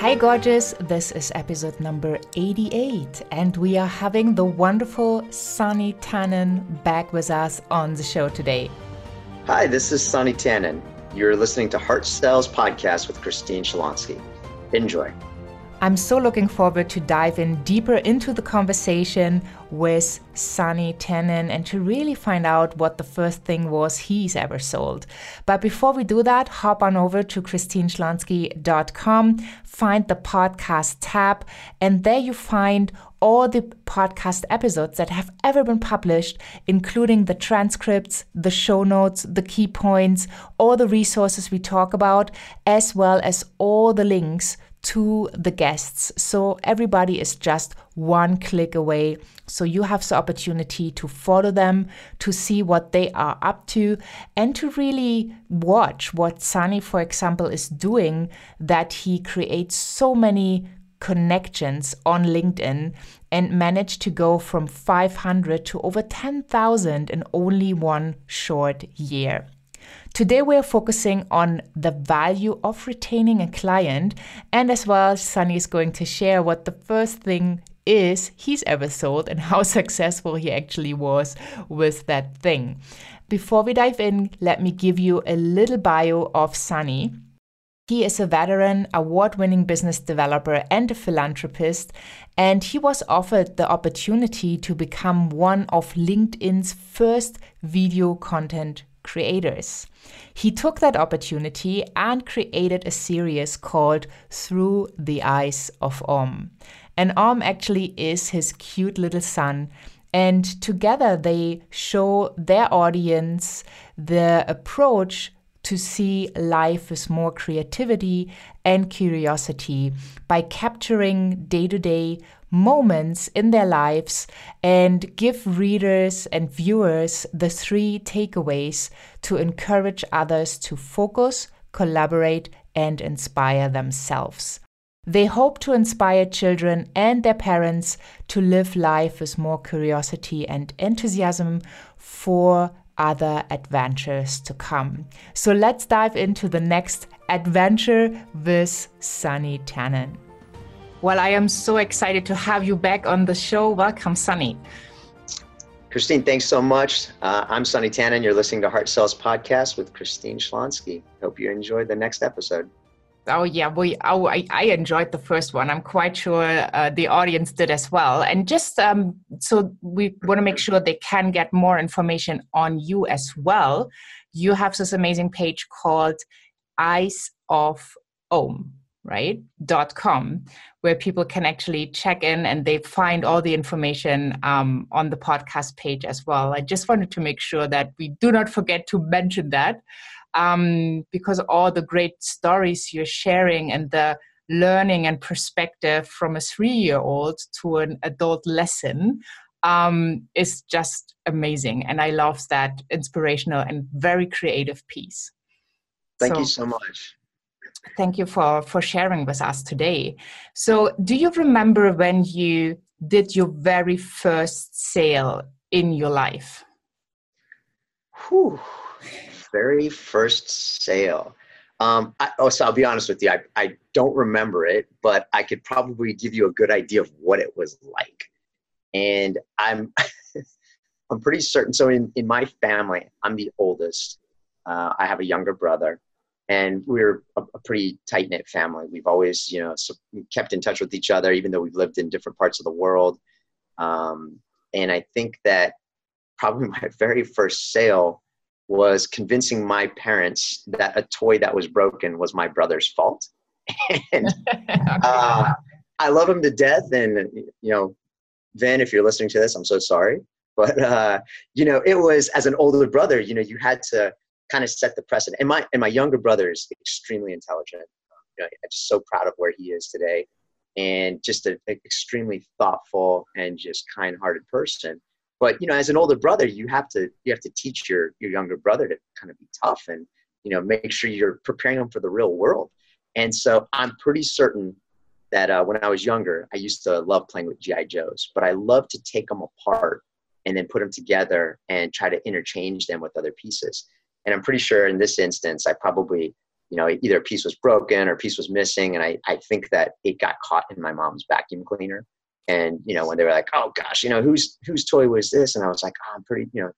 Hi, gorgeous. This is episode number 88, and we are having the wonderful Sonny Tannen back with us on the show today. Hi, this is Sonny Tannen. You're listening to Heart Sells Podcast with Christine Schlonski. Enjoy. I'm so looking forward to dive in deeper into the conversation with Sonny Tannen and to really find out what the first thing was he's ever sold. But before we do that, hop on over to christineschlonski.com, find the podcast tab, and there you find all the podcast episodes that have ever been published, including the transcripts, the show notes, the key points, all the resources we talk about, as well as all the links to the guests. So everybody is just one click away. So you have the opportunity to follow them, to see what they are up to, and to really watch what Sonny, for example, is doing that he creates so many connections on LinkedIn and managed to go from 500 to over 10,000 in only one short year. Today, we're focusing on the value of retaining a client, and as well, Sonny is going to share what the first thing is he's ever sold and how successful he actually was with that thing. Before we dive in, let me give you a little bio of Sonny. He is a veteran, award winning business developer, and a philanthropist, and he was offered the opportunity to become one of LinkedIn's first video content creators. He took that opportunity and created a series called Through the Eyes of Om. And Om actually is his cute little son. And together they show their audience the approach to see life with more creativity and curiosity by capturing day to day moments in their lives and give readers and viewers the three takeaways to encourage others to focus, collaborate, and inspire themselves. They hope to inspire children and their parents to live life with more curiosity and enthusiasm for other adventures to come. So let's dive into the next adventure with Sunny Tannen. Well, I am so excited to have you back on the show. Welcome, Sunny. Christine, thanks so much. Uh, I'm Sonny Tannen. You're listening to Heart Sells Podcast with Christine Schlonski. Hope you enjoyed the next episode. Oh yeah, we oh, I, I enjoyed the first one. I'm quite sure uh, the audience did as well. And just um, so we want to make sure they can get more information on you as well. You have this amazing page called Eyes of Om right dot com where people can actually check in and they find all the information um, on the podcast page as well i just wanted to make sure that we do not forget to mention that um, because all the great stories you're sharing and the learning and perspective from a three year old to an adult lesson um, is just amazing and i love that inspirational and very creative piece thank so, you so much Thank you for, for sharing with us today. So, do you remember when you did your very first sale in your life? Whew. Very first sale. Um, I, oh, so I'll be honest with you. I, I don't remember it, but I could probably give you a good idea of what it was like. And I'm, I'm pretty certain. So in, in my family, I'm the oldest. Uh, I have a younger brother and we're a, a pretty tight knit family. We've always, you know, so kept in touch with each other, even though we've lived in different parts of the world. Um, and I think that probably my very first sale was convincing my parents that a toy that was broken was my brother's fault. and uh, I love him to death. And, you know, Vin, if you're listening to this, I'm so sorry. But, uh, you know, it was as an older brother, you know, you had to kind of set the precedent. And my and my younger brother is extremely intelligent. You know, I'm just so proud of where he is today, and just an extremely thoughtful and just kind-hearted person. But you know, as an older brother, you have to you have to teach your your younger brother to kind of be tough and you know make sure you're preparing them for the real world. And so I'm pretty certain that uh, when I was younger, I used to love playing with GI Joes, but I love to take them apart and then put them together and try to interchange them with other pieces. And I'm pretty sure in this instance, I probably you know, either a piece was broken or a piece was missing. And I, I think that it got caught in my mom's vacuum cleaner. And, you know, when they were like, oh gosh, you know, whose, whose toy was this? And I was like, oh, I'm pretty, you know,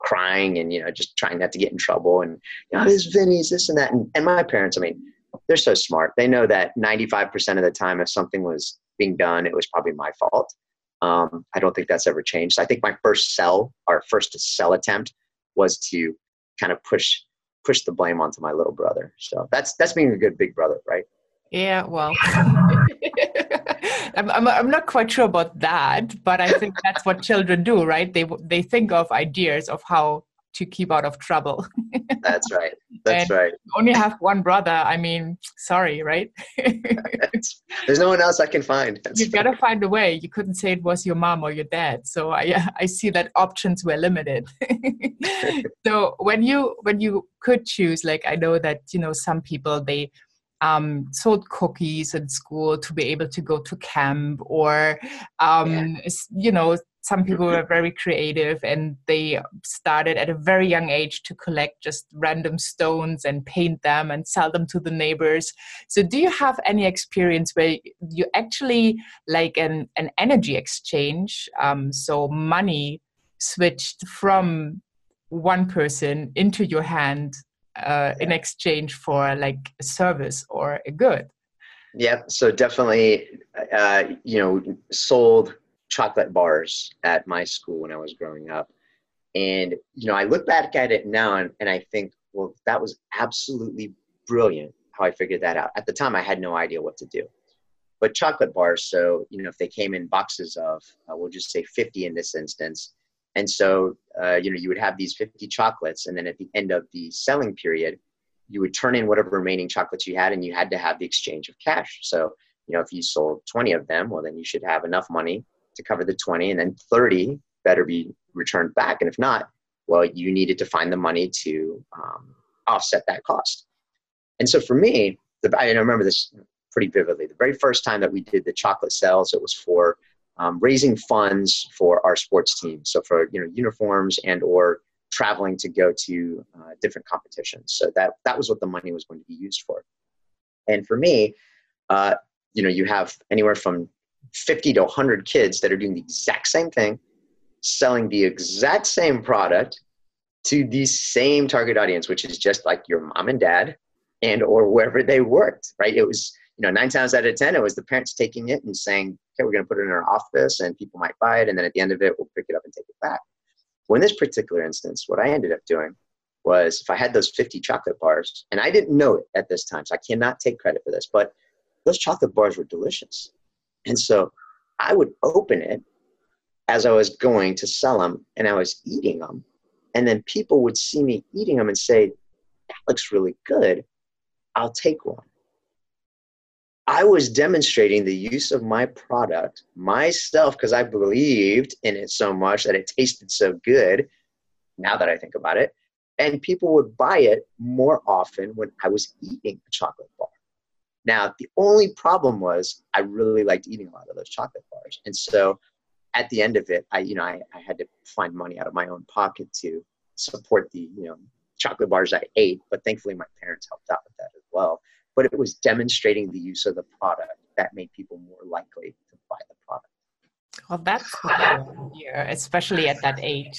crying and, you know, just trying not to get in trouble. And, you know, this Vinny's, this and that. And, and my parents, I mean, they're so smart. They know that 95% of the time, if something was being done, it was probably my fault. Um, I don't think that's ever changed. I think my first sell, our first sell attempt, was to kind of push push the blame onto my little brother. So that's that's being a good big brother, right? Yeah, well, I'm, I'm, I'm not quite sure about that, but I think that's what children do, right? They they think of ideas of how to keep out of trouble. That's right. That's right. Only have one brother. I mean, sorry, right? There's no one else I can find. That's you gotta find a way. You couldn't say it was your mom or your dad. So I I see that options were limited. so when you when you could choose, like I know that you know some people they um, sold cookies at school to be able to go to camp or um, yeah. you know some people were very creative and they started at a very young age to collect just random stones and paint them and sell them to the neighbors so do you have any experience where you actually like an, an energy exchange um, so money switched from one person into your hand uh, in exchange for like a service or a good Yeah, So definitely, uh, you know, sold chocolate bars at my school when I was growing up. And, you know, I look back at it now and, and I think, well, that was absolutely brilliant how I figured that out. At the time, I had no idea what to do. But chocolate bars, so, you know, if they came in boxes of, uh, we'll just say 50 in this instance. And so, uh, you know, you would have these 50 chocolates. And then at the end of the selling period, you would turn in whatever remaining chocolates you had and you had to have the exchange of cash. So, you know, if you sold 20 of them, well, then you should have enough money to cover the 20 and then 30 better be returned back and if not well you needed to find the money to um, offset that cost and so for me the, i remember this pretty vividly the very first time that we did the chocolate sales it was for um, raising funds for our sports team. So for you know uniforms and or traveling to go to uh, different competitions. So that that was what the money was going to be used for. And for me uh, you know you have anywhere from 50 to 100 kids that are doing the exact same thing, selling the exact same product to the same target audience, which is just like your mom and dad and or wherever they worked, right? It was, you know, nine times out of 10, it was the parents taking it and saying, okay, we're going to put it in our office and people might buy it. And then at the end of it, we'll pick it up and take it back. Well, in this particular instance, what I ended up doing was if I had those 50 chocolate bars, and I didn't know it at this time, so I cannot take credit for this, but those chocolate bars were delicious. And so I would open it as I was going to sell them and I was eating them. And then people would see me eating them and say, That looks really good. I'll take one. I was demonstrating the use of my product myself because I believed in it so much that it tasted so good. Now that I think about it, and people would buy it more often when I was eating a chocolate bar. Now, the only problem was I really liked eating a lot of those chocolate bars. And so at the end of it, I, you know, I, I had to find money out of my own pocket to support the, you know, chocolate bars I ate. But thankfully, my parents helped out with that as well. But it was demonstrating the use of the product that made people more likely to buy the product. Well, that's here, especially at that age.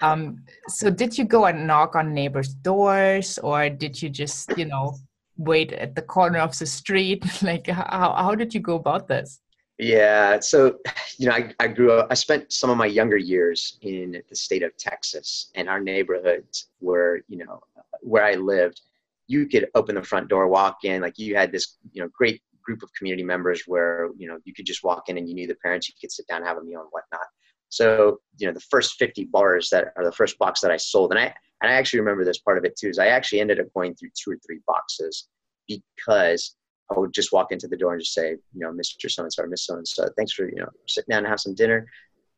Um, so, did you go and knock on neighbors' doors, or did you just, you know, wait at the corner of the street? like, how, how did you go about this? Yeah, so you know, I, I grew up. I spent some of my younger years in the state of Texas, and our neighborhoods were, you know, where I lived. You could open the front door, walk in, like you had this, you know, great group of community members where you know you could just walk in and you knew the parents. You could sit down, have a meal, and whatnot. So you know, the first 50 bars that are the first box that I sold, and I and I actually remember this part of it too. Is I actually ended up going through two or three boxes because I would just walk into the door and just say, you know, Mr. So and so or Miss So and so, thanks for you know sitting down and have some dinner.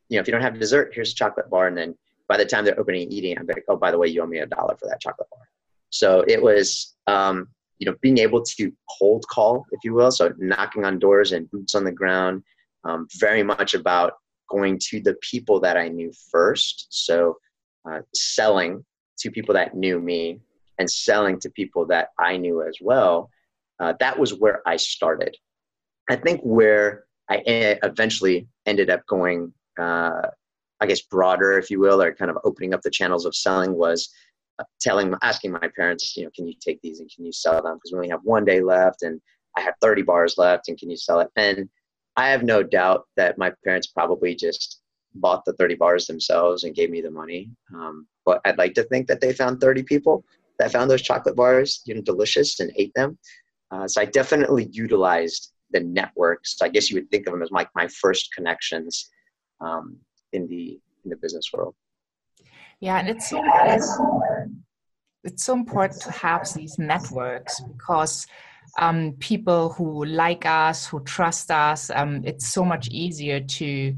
You know, if you don't have dessert, here's a chocolate bar, and then by the time they're opening and eating, I'm like, oh, by the way, you owe me a dollar for that chocolate bar. So it was, um, you know, being able to cold call, if you will, so knocking on doors and boots on the ground, um, very much about going to the people that I knew first. So uh, selling to people that knew me and selling to people that I knew as well, uh, that was where I started. I think where I eventually ended up going, uh, I guess, broader, if you will, or kind of opening up the channels of selling was telling, asking my parents, you know, can you take these and can you sell them? Because we only have one day left and I have 30 bars left and can you sell it? And I have no doubt that my parents probably just bought the 30 bars themselves and gave me the money. Um, but I'd like to think that they found 30 people that found those chocolate bars, you know, delicious and ate them. Uh, so I definitely utilized the networks. I guess you would think of them as like my, my first connections um, in the in the business world. Yeah, and it's so it's, so important to have these networks because um, people who like us, who trust us, um, it's so much easier to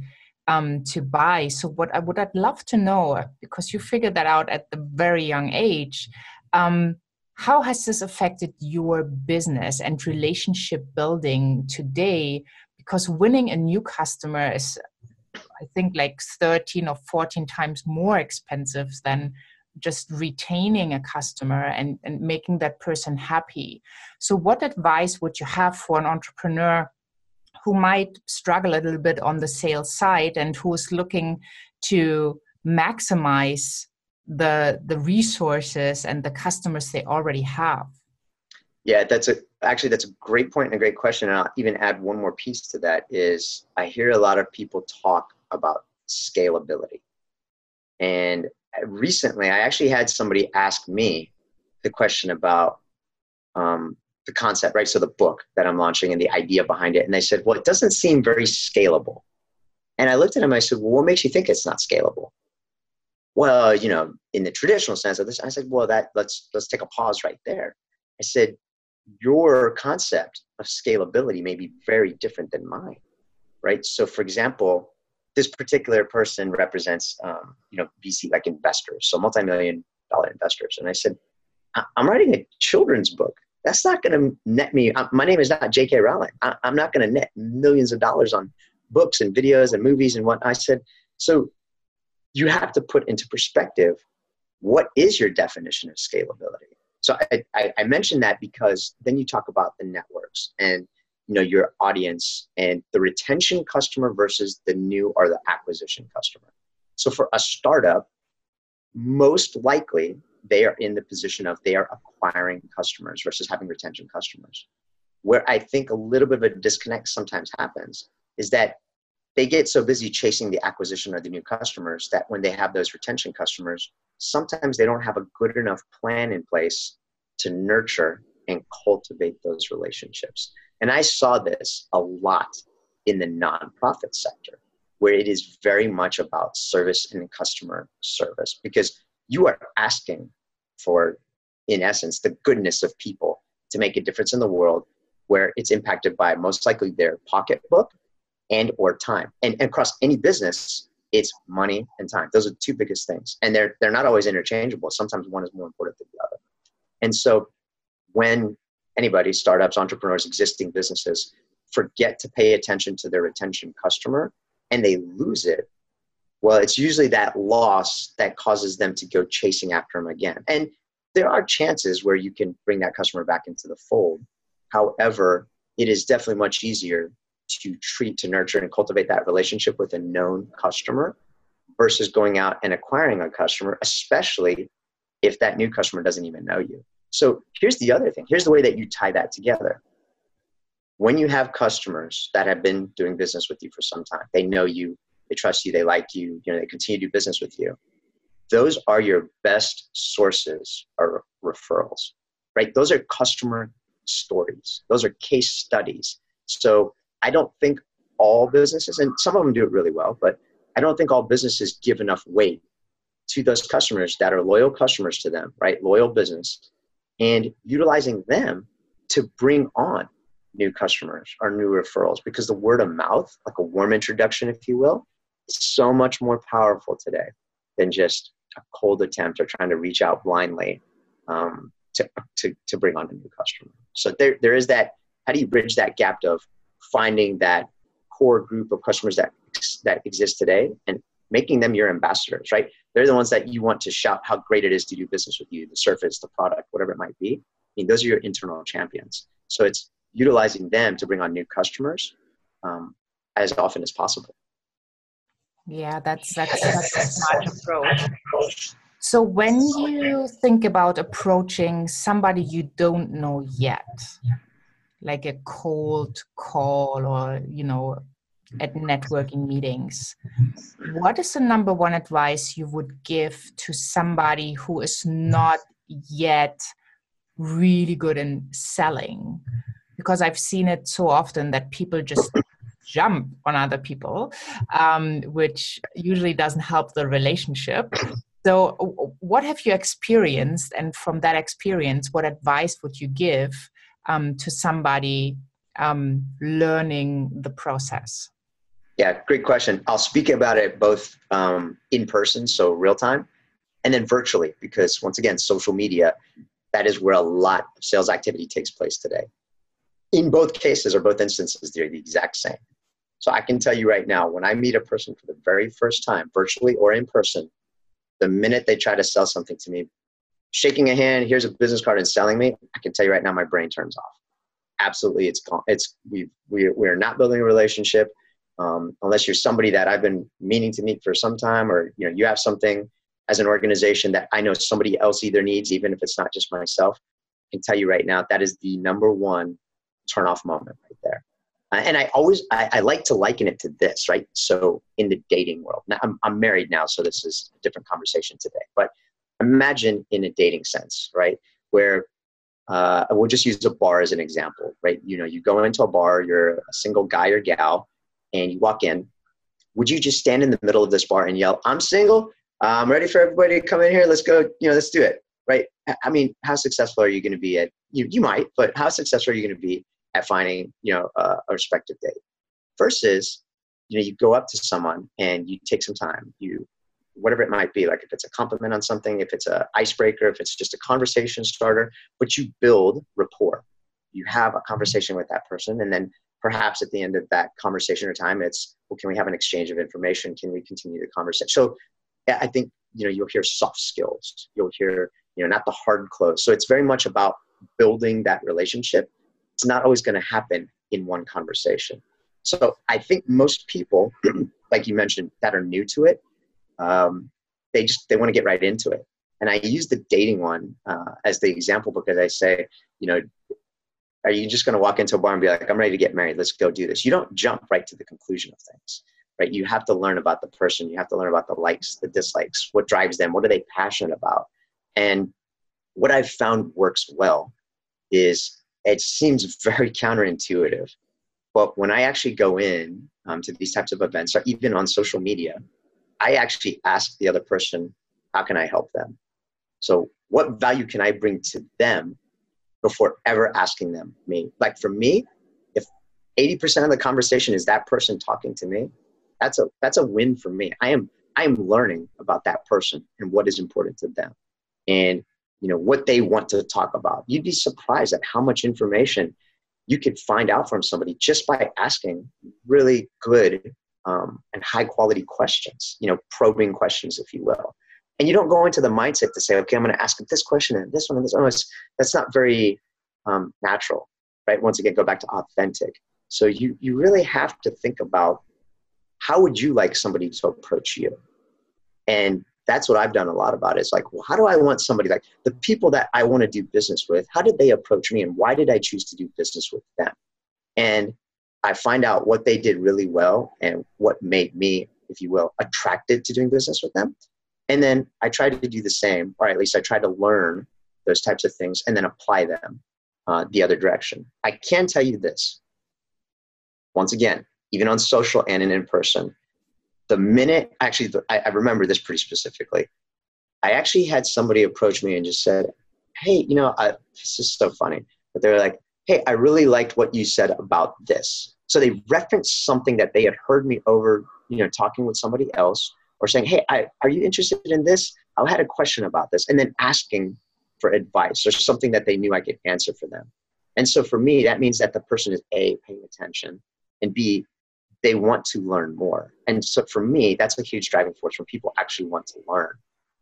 um, to buy. So what I would I'd love to know because you figured that out at the very young age. Um, how has this affected your business and relationship building today? Because winning a new customer is, I think, like 13 or 14 times more expensive than just retaining a customer and, and making that person happy. So, what advice would you have for an entrepreneur who might struggle a little bit on the sales side and who is looking to maximize the the resources and the customers they already have yeah that's a actually that's a great point and a great question and i'll even add one more piece to that is i hear a lot of people talk about scalability and recently i actually had somebody ask me the question about um, the concept right so the book that i'm launching and the idea behind it and they said well it doesn't seem very scalable and i looked at him i said well what makes you think it's not scalable well, you know, in the traditional sense of this, I said, well, that let's let's take a pause right there. I said, your concept of scalability may be very different than mine, right? So, for example, this particular person represents, um, you know, VC like investors, so multi-million dollar investors, and I said, I'm writing a children's book. That's not going to net me. Uh, my name is not J.K. Rowling. I, I'm not going to net millions of dollars on books and videos and movies and what. I said, so you have to put into perspective what is your definition of scalability so I, I, I mentioned that because then you talk about the networks and you know your audience and the retention customer versus the new or the acquisition customer so for a startup most likely they are in the position of they are acquiring customers versus having retention customers where i think a little bit of a disconnect sometimes happens is that they get so busy chasing the acquisition of the new customers that when they have those retention customers, sometimes they don't have a good enough plan in place to nurture and cultivate those relationships. And I saw this a lot in the nonprofit sector, where it is very much about service and customer service because you are asking for, in essence, the goodness of people to make a difference in the world where it's impacted by most likely their pocketbook and or time. And, and across any business, it's money and time. Those are the two biggest things. And they're they're not always interchangeable. Sometimes one is more important than the other. And so when anybody, startups, entrepreneurs, existing businesses, forget to pay attention to their retention customer and they lose it, well, it's usually that loss that causes them to go chasing after them again. And there are chances where you can bring that customer back into the fold. However, it is definitely much easier to treat, to nurture, and cultivate that relationship with a known customer versus going out and acquiring a customer, especially if that new customer doesn't even know you. So here's the other thing. Here's the way that you tie that together. When you have customers that have been doing business with you for some time, they know you, they trust you, they like you, you know, they continue to do business with you. Those are your best sources of referrals, right? Those are customer stories. Those are case studies. So I don't think all businesses, and some of them do it really well, but I don't think all businesses give enough weight to those customers that are loyal customers to them, right? Loyal business, and utilizing them to bring on new customers or new referrals because the word of mouth, like a warm introduction, if you will, is so much more powerful today than just a cold attempt or trying to reach out blindly um, to, to, to bring on a new customer. So there, there is that, how do you bridge that gap of finding that core group of customers that that exist today and making them your ambassadors right they're the ones that you want to shout how great it is to do business with you, the service, the product, whatever it might be. I mean, those are your internal champions. So it's utilizing them to bring on new customers um, as often as possible. Yeah, that's that's such a smart approach. So when you think about approaching somebody you don't know yet, like a cold call or you know at networking meetings, what is the number one advice you would give to somebody who is not yet really good in selling? Because I've seen it so often that people just jump on other people, um, which usually doesn't help the relationship. So, what have you experienced? And from that experience, what advice would you give um, to somebody um, learning the process? Yeah, great question. I'll speak about it both um, in person, so real time, and then virtually, because once again, social media, that is where a lot of sales activity takes place today. In both cases or both instances, they're the exact same. So I can tell you right now, when I meet a person for the very first time, virtually or in person, the minute they try to sell something to me, shaking a hand, here's a business card, and selling me, I can tell you right now, my brain turns off. Absolutely, it's gone. it's we we we're not building a relationship um, unless you're somebody that I've been meaning to meet for some time, or you know you have something as an organization that I know somebody else either needs, even if it's not just myself. I can tell you right now that is the number one turn off moment right there. Uh, and I always I, I, like to liken it to this, right? So in the dating world, now I'm I'm married now, so this is a different conversation today. But imagine in a dating sense, right, where uh, we'll just use a bar as an example, right? You know, you go into a bar, you're a single guy or gal, and you walk in, would you just stand in the middle of this bar and yell, I'm single, I'm ready for everybody to come in here, let's go, you know, let's do it, right? I mean, how successful are you going to be at, you, you might, but how successful are you going to be at finding, you know, a, a respective date? Versus, you know, you go up to someone and you take some time, you, whatever it might be, like if it's a compliment on something, if it's a icebreaker, if it's just a conversation starter, but you build rapport. You have a conversation with that person and then perhaps at the end of that conversation or time it's well can we have an exchange of information? Can we continue the conversation? So i think you know you'll hear soft skills. You'll hear you know not the hard close so it's very much about building that relationship. It's not always going to happen in one conversation. So i think most people like you mentioned that are new to it um, they just they want to get right into it. And i use the dating one uh, as the example because i say you know are you just going to walk into a bar and be like, I'm ready to get married. Let's go do this. You don't jump right to the conclusion of things, right? You have to learn about the person. You have to learn about the likes, the dislikes, what drives them, what are they passionate about. And what I've found works well is it seems very counterintuitive. But when I actually go in um, to these types of events, or even on social media, I actually ask the other person, how can I help them? So, what value can I bring to them before ever asking them me. Like for me, if 80% of the conversation is that person talking to me, that's a that's a win for me. I am I am learning about that person and what is important to them. And you know what they want to talk about. You'd be surprised at how much information you could find out from somebody just by asking really good um, and high quality questions, you know, probing questions, if you will and you don't go into the mindset to say, okay, I'm going to ask this question and this one and this one. It's, that's not very um, natural, right? Once again, go back to authentic. So you you really have to think about how would you like somebody to approach you, and that's what I've done a lot about. It's like, well, how do I want somebody like the people that I want to do business with? How did they approach me, and why did I choose to do business with them? And I find out what they did really well and what made me, if you will, attracted to doing business with them and then I try to do the same, or at least I try to learn those types of things and then apply them uh, the other direction. I can tell you this. Once again, even on social and in person, the minute, actually, I, I remember this pretty specifically. I actually had somebody approach me and just said, Hey, you know, I, this is so funny. But they're like, Hey, I really liked what you said about this. So they referenced something that they had heard me over, you know, talking with somebody else or saying, hey, I, are you interested in this? I had a question about this, and then asking for advice or something that they knew I could answer for them. And so for me, that means that the person is A, paying attention, and B, they want to learn more. And so for me, that's a huge driving force when people actually want to learn.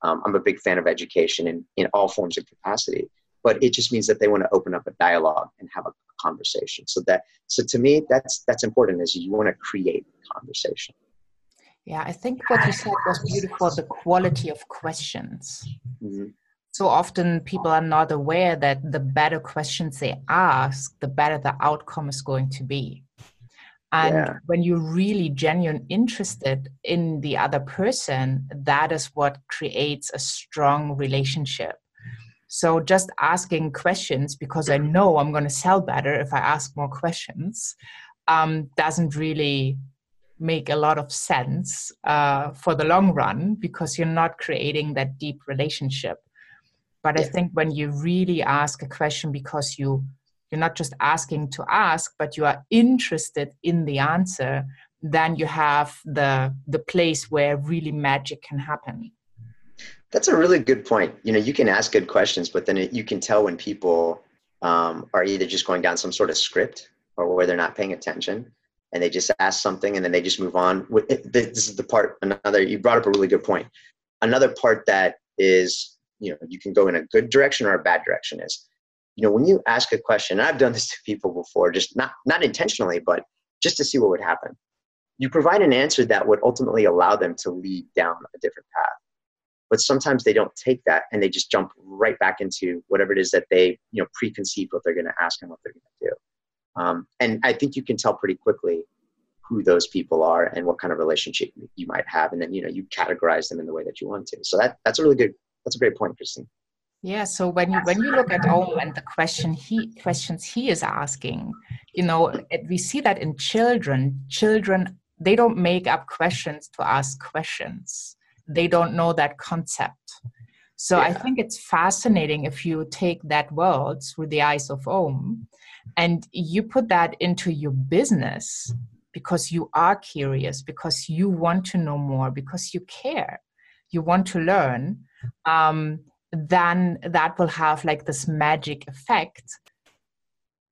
Um, I'm a big fan of education in, in all forms of capacity, but it just means that they want to open up a dialogue and have a conversation. So that so to me, that's that's important. Is you want to create conversation. Yeah, I think what you said was beautiful. The quality of questions. Mm-hmm. So often people are not aware that the better questions they ask, the better the outcome is going to be. And yeah. when you're really genuine interested in the other person, that is what creates a strong relationship. So just asking questions because I know I'm going to sell better if I ask more questions um, doesn't really make a lot of sense uh, for the long run because you're not creating that deep relationship. But yeah. I think when you really ask a question because you you're not just asking to ask but you are interested in the answer then you have the the place where really magic can happen that's a really good point you know you can ask good questions but then it, you can tell when people um, are either just going down some sort of script or where they're not paying attention and they just ask something and then they just move on. This is the part another you brought up a really good point. Another part that is you know you can go in a good direction or a bad direction is you know when you ask a question i've done this to people before just not not intentionally but just to see what would happen. You provide an answer that would ultimately allow them to lead down a different path. But sometimes they don't take that and they just jump right back into whatever it is that they you know preconceive what they're going to ask and what they're going to do um, and i think you can tell pretty quickly who those people are and what kind of relationship you might have and then you know you categorize them in the way that you want to so that that's a really good that's a great point christine yeah. So when you when you look at Om and the question he questions he is asking, you know, we see that in children. Children they don't make up questions to ask questions. They don't know that concept. So yeah. I think it's fascinating if you take that world through the eyes of Om and you put that into your business because you are curious, because you want to know more, because you care, you want to learn. Um, then that will have like this magic effect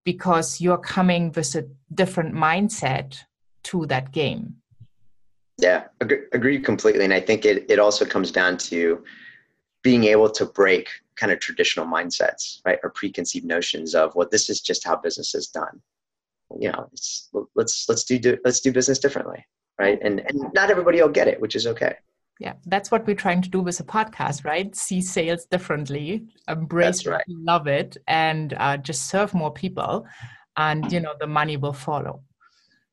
because you're coming with a different mindset to that game. Yeah, agree, agree completely. And I think it, it also comes down to being able to break kind of traditional mindsets, right? Or preconceived notions of, well, this is just how business is done. You know, let's, let's do, do, let's do business differently. Right. And, and not everybody will get it, which is okay yeah that's what we're trying to do with a podcast right see sales differently embrace right. it love it and uh, just serve more people and you know the money will follow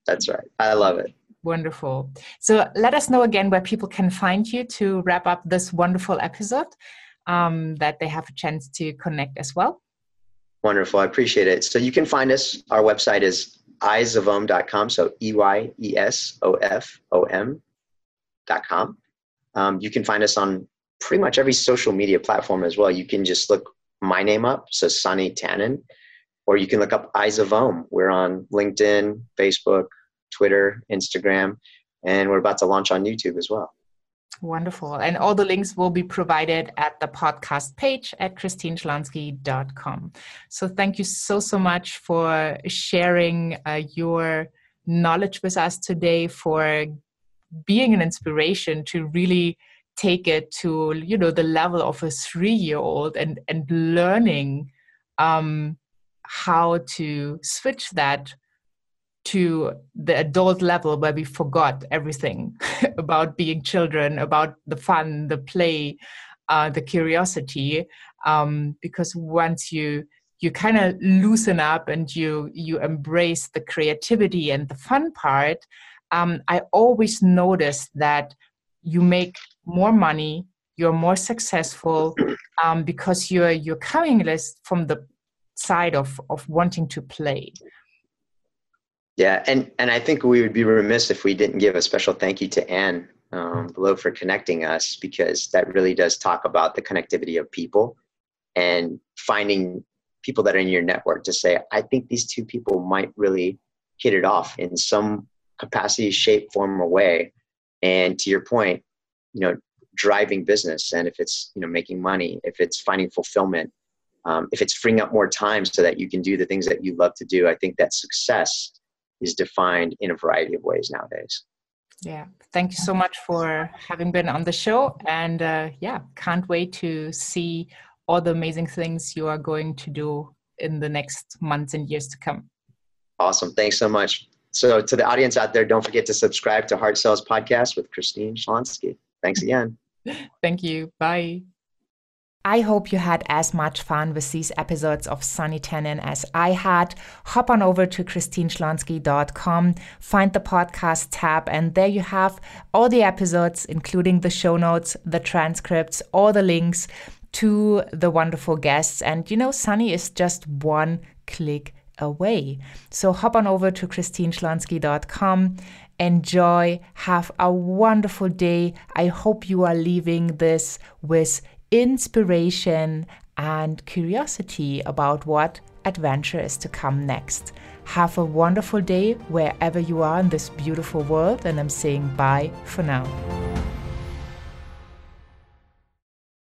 that's right i love it wonderful so let us know again where people can find you to wrap up this wonderful episode um, that they have a chance to connect as well wonderful i appreciate it so you can find us our website is eyesofom.com so e-y-e-s-o-f-o-m.com um, you can find us on pretty much every social media platform as well. You can just look my name up, so Sunny Tannen, or you can look up Eyes of Om. We're on LinkedIn, Facebook, Twitter, Instagram, and we're about to launch on YouTube as well. Wonderful. And all the links will be provided at the podcast page at christineschlonski.com. So thank you so, so much for sharing uh, your knowledge with us today, for being an inspiration to really take it to you know the level of a three year old and and learning um, how to switch that to the adult level where we forgot everything about being children about the fun the play uh, the curiosity um, because once you you kind of loosen up and you you embrace the creativity and the fun part um, I always notice that you make more money, you're more successful um, because you're you're coming less from the side of of wanting to play. Yeah, and and I think we would be remiss if we didn't give a special thank you to Anne um, below for connecting us because that really does talk about the connectivity of people and finding people that are in your network to say, I think these two people might really hit it off in some capacity, shape, form, or way. And to your point, you know, driving business, and if it's you know making money, if it's finding fulfillment, um, if it's freeing up more time so that you can do the things that you love to do, I think that success is defined in a variety of ways nowadays. Yeah, thank you so much for having been on the show. And uh, yeah, can't wait to see all the amazing things you are going to do in the next months and years to come. Awesome. Thanks so much. So, to the audience out there, don't forget to subscribe to Heart Sells Podcast with Christine Schlonski. Thanks again. Thank you. Bye. I hope you had as much fun with these episodes of Sunny Tenen as I had. Hop on over to christineschlonski.com, find the podcast tab, and there you have all the episodes, including the show notes, the transcripts, all the links to the wonderful guests. And you know, Sunny is just one click away. So hop on over to christineschlonski.com. Enjoy, have a wonderful day. I hope you are leaving this with inspiration and curiosity about what adventure is to come next. Have a wonderful day wherever you are in this beautiful world, and I'm saying bye for now.